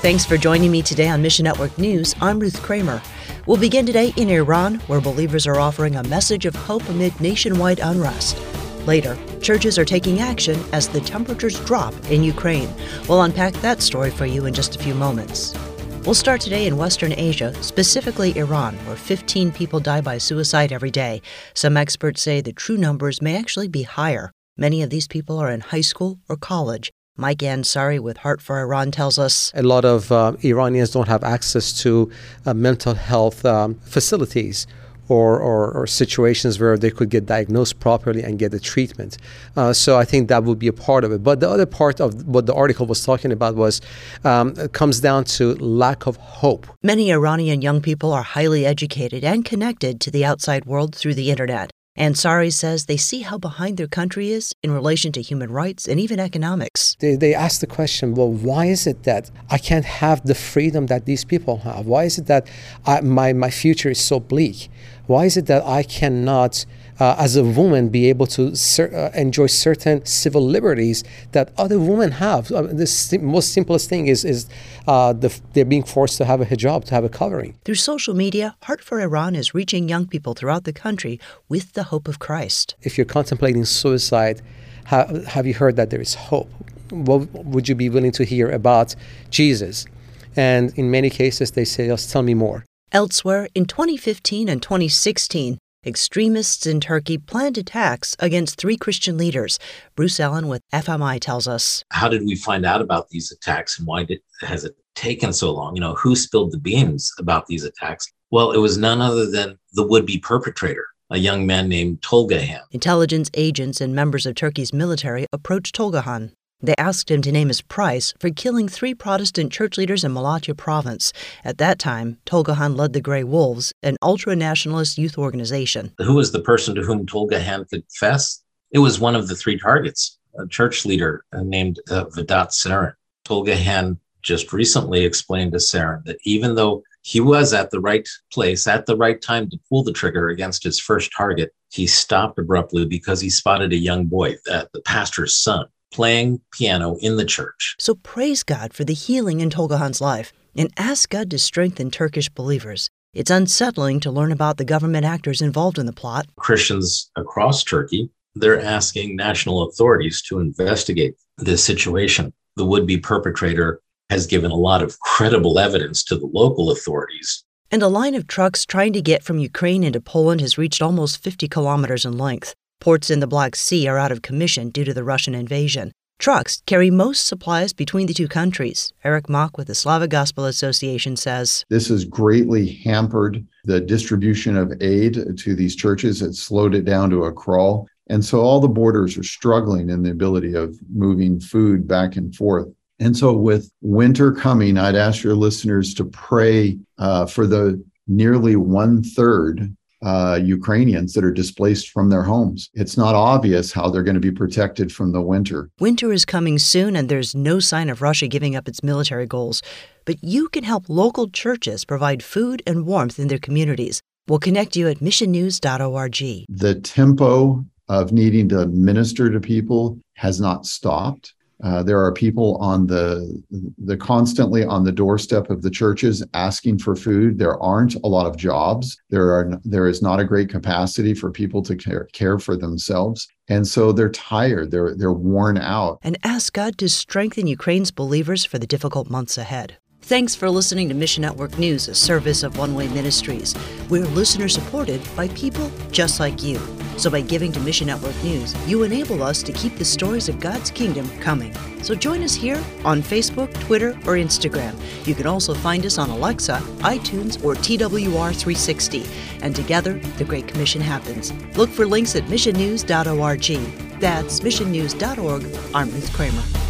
Thanks for joining me today on Mission Network News. I'm Ruth Kramer. We'll begin today in Iran, where believers are offering a message of hope amid nationwide unrest. Later, churches are taking action as the temperatures drop in Ukraine. We'll unpack that story for you in just a few moments. We'll start today in Western Asia, specifically Iran, where 15 people die by suicide every day. Some experts say the true numbers may actually be higher. Many of these people are in high school or college. Mike Ansari with Heart for Iran tells us a lot of uh, Iranians don't have access to uh, mental health um, facilities or, or, or, situations where they could get diagnosed properly and get the treatment. Uh, so I think that would be a part of it. But the other part of what the article was talking about was um, comes down to lack of hope. Many Iranian young people are highly educated and connected to the outside world through the internet. Ansari says they see how behind their country is in relation to human rights and even economics. They, they ask the question, well, why is it that I can't have the freedom that these people have? Why is it that I, my, my future is so bleak? Why is it that I cannot, uh, as a woman, be able to cer- uh, enjoy certain civil liberties that other women have? Uh, the sim- most simplest thing is, is uh, the, they're being forced to have a hijab, to have a covering. Through social media, Heart for Iran is reaching young people throughout the country with the hope of Christ. If you're contemplating suicide, ha- have you heard that there is hope? What would you be willing to hear about Jesus? And in many cases, they say, just tell me more. Elsewhere, in 2015 and 2016, extremists in Turkey planned attacks against three Christian leaders. Bruce Allen with FMI tells us. How did we find out about these attacks and why did, has it taken so long? You know, who spilled the beans about these attacks? Well, it was none other than the would be perpetrator, a young man named Tolgahan. Intelligence agents and members of Turkey's military approached Tolgahan. They asked him to name his price for killing three Protestant church leaders in Malatya province. At that time, Tolgahan led the Grey Wolves, an ultra nationalist youth organization. Who was the person to whom Tolgahan confessed? It was one of the three targets, a church leader named uh, Vedat Serin. Tolgahan just recently explained to Serin that even though he was at the right place at the right time to pull the trigger against his first target, he stopped abruptly because he spotted a young boy, uh, the pastor's son, playing piano in the church. So praise God for the healing in Tolgahan's life and ask God to strengthen Turkish believers. It's unsettling to learn about the government actors involved in the plot. Christians across Turkey, they're asking national authorities to investigate this situation. The would be perpetrator has given a lot of credible evidence to the local authorities. And a line of trucks trying to get from Ukraine into Poland has reached almost 50 kilometers in length. Ports in the Black Sea are out of commission due to the Russian invasion. Trucks carry most supplies between the two countries. Eric Mock with the Slavic Gospel Association says This has greatly hampered the distribution of aid to these churches. It slowed it down to a crawl. And so all the borders are struggling in the ability of moving food back and forth. And so, with winter coming, I'd ask your listeners to pray uh, for the nearly one third uh, Ukrainians that are displaced from their homes. It's not obvious how they're going to be protected from the winter. Winter is coming soon, and there's no sign of Russia giving up its military goals. But you can help local churches provide food and warmth in their communities. We'll connect you at missionnews.org. The tempo of needing to minister to people has not stopped. Uh, there are people on the the constantly on the doorstep of the churches asking for food. There aren't a lot of jobs. There are there is not a great capacity for people to care, care for themselves, and so they're tired. They're they're worn out. And ask God to strengthen Ukraine's believers for the difficult months ahead. Thanks for listening to Mission Network News, a service of One Way Ministries. We're listener supported by people just like you. So by giving to Mission Network News, you enable us to keep the stories of God's kingdom coming. So join us here on Facebook, Twitter, or Instagram. You can also find us on Alexa, iTunes, or TWR360. And together, the Great Commission happens. Look for links at missionnews.org. That's missionnews.org. I'm Ruth Kramer.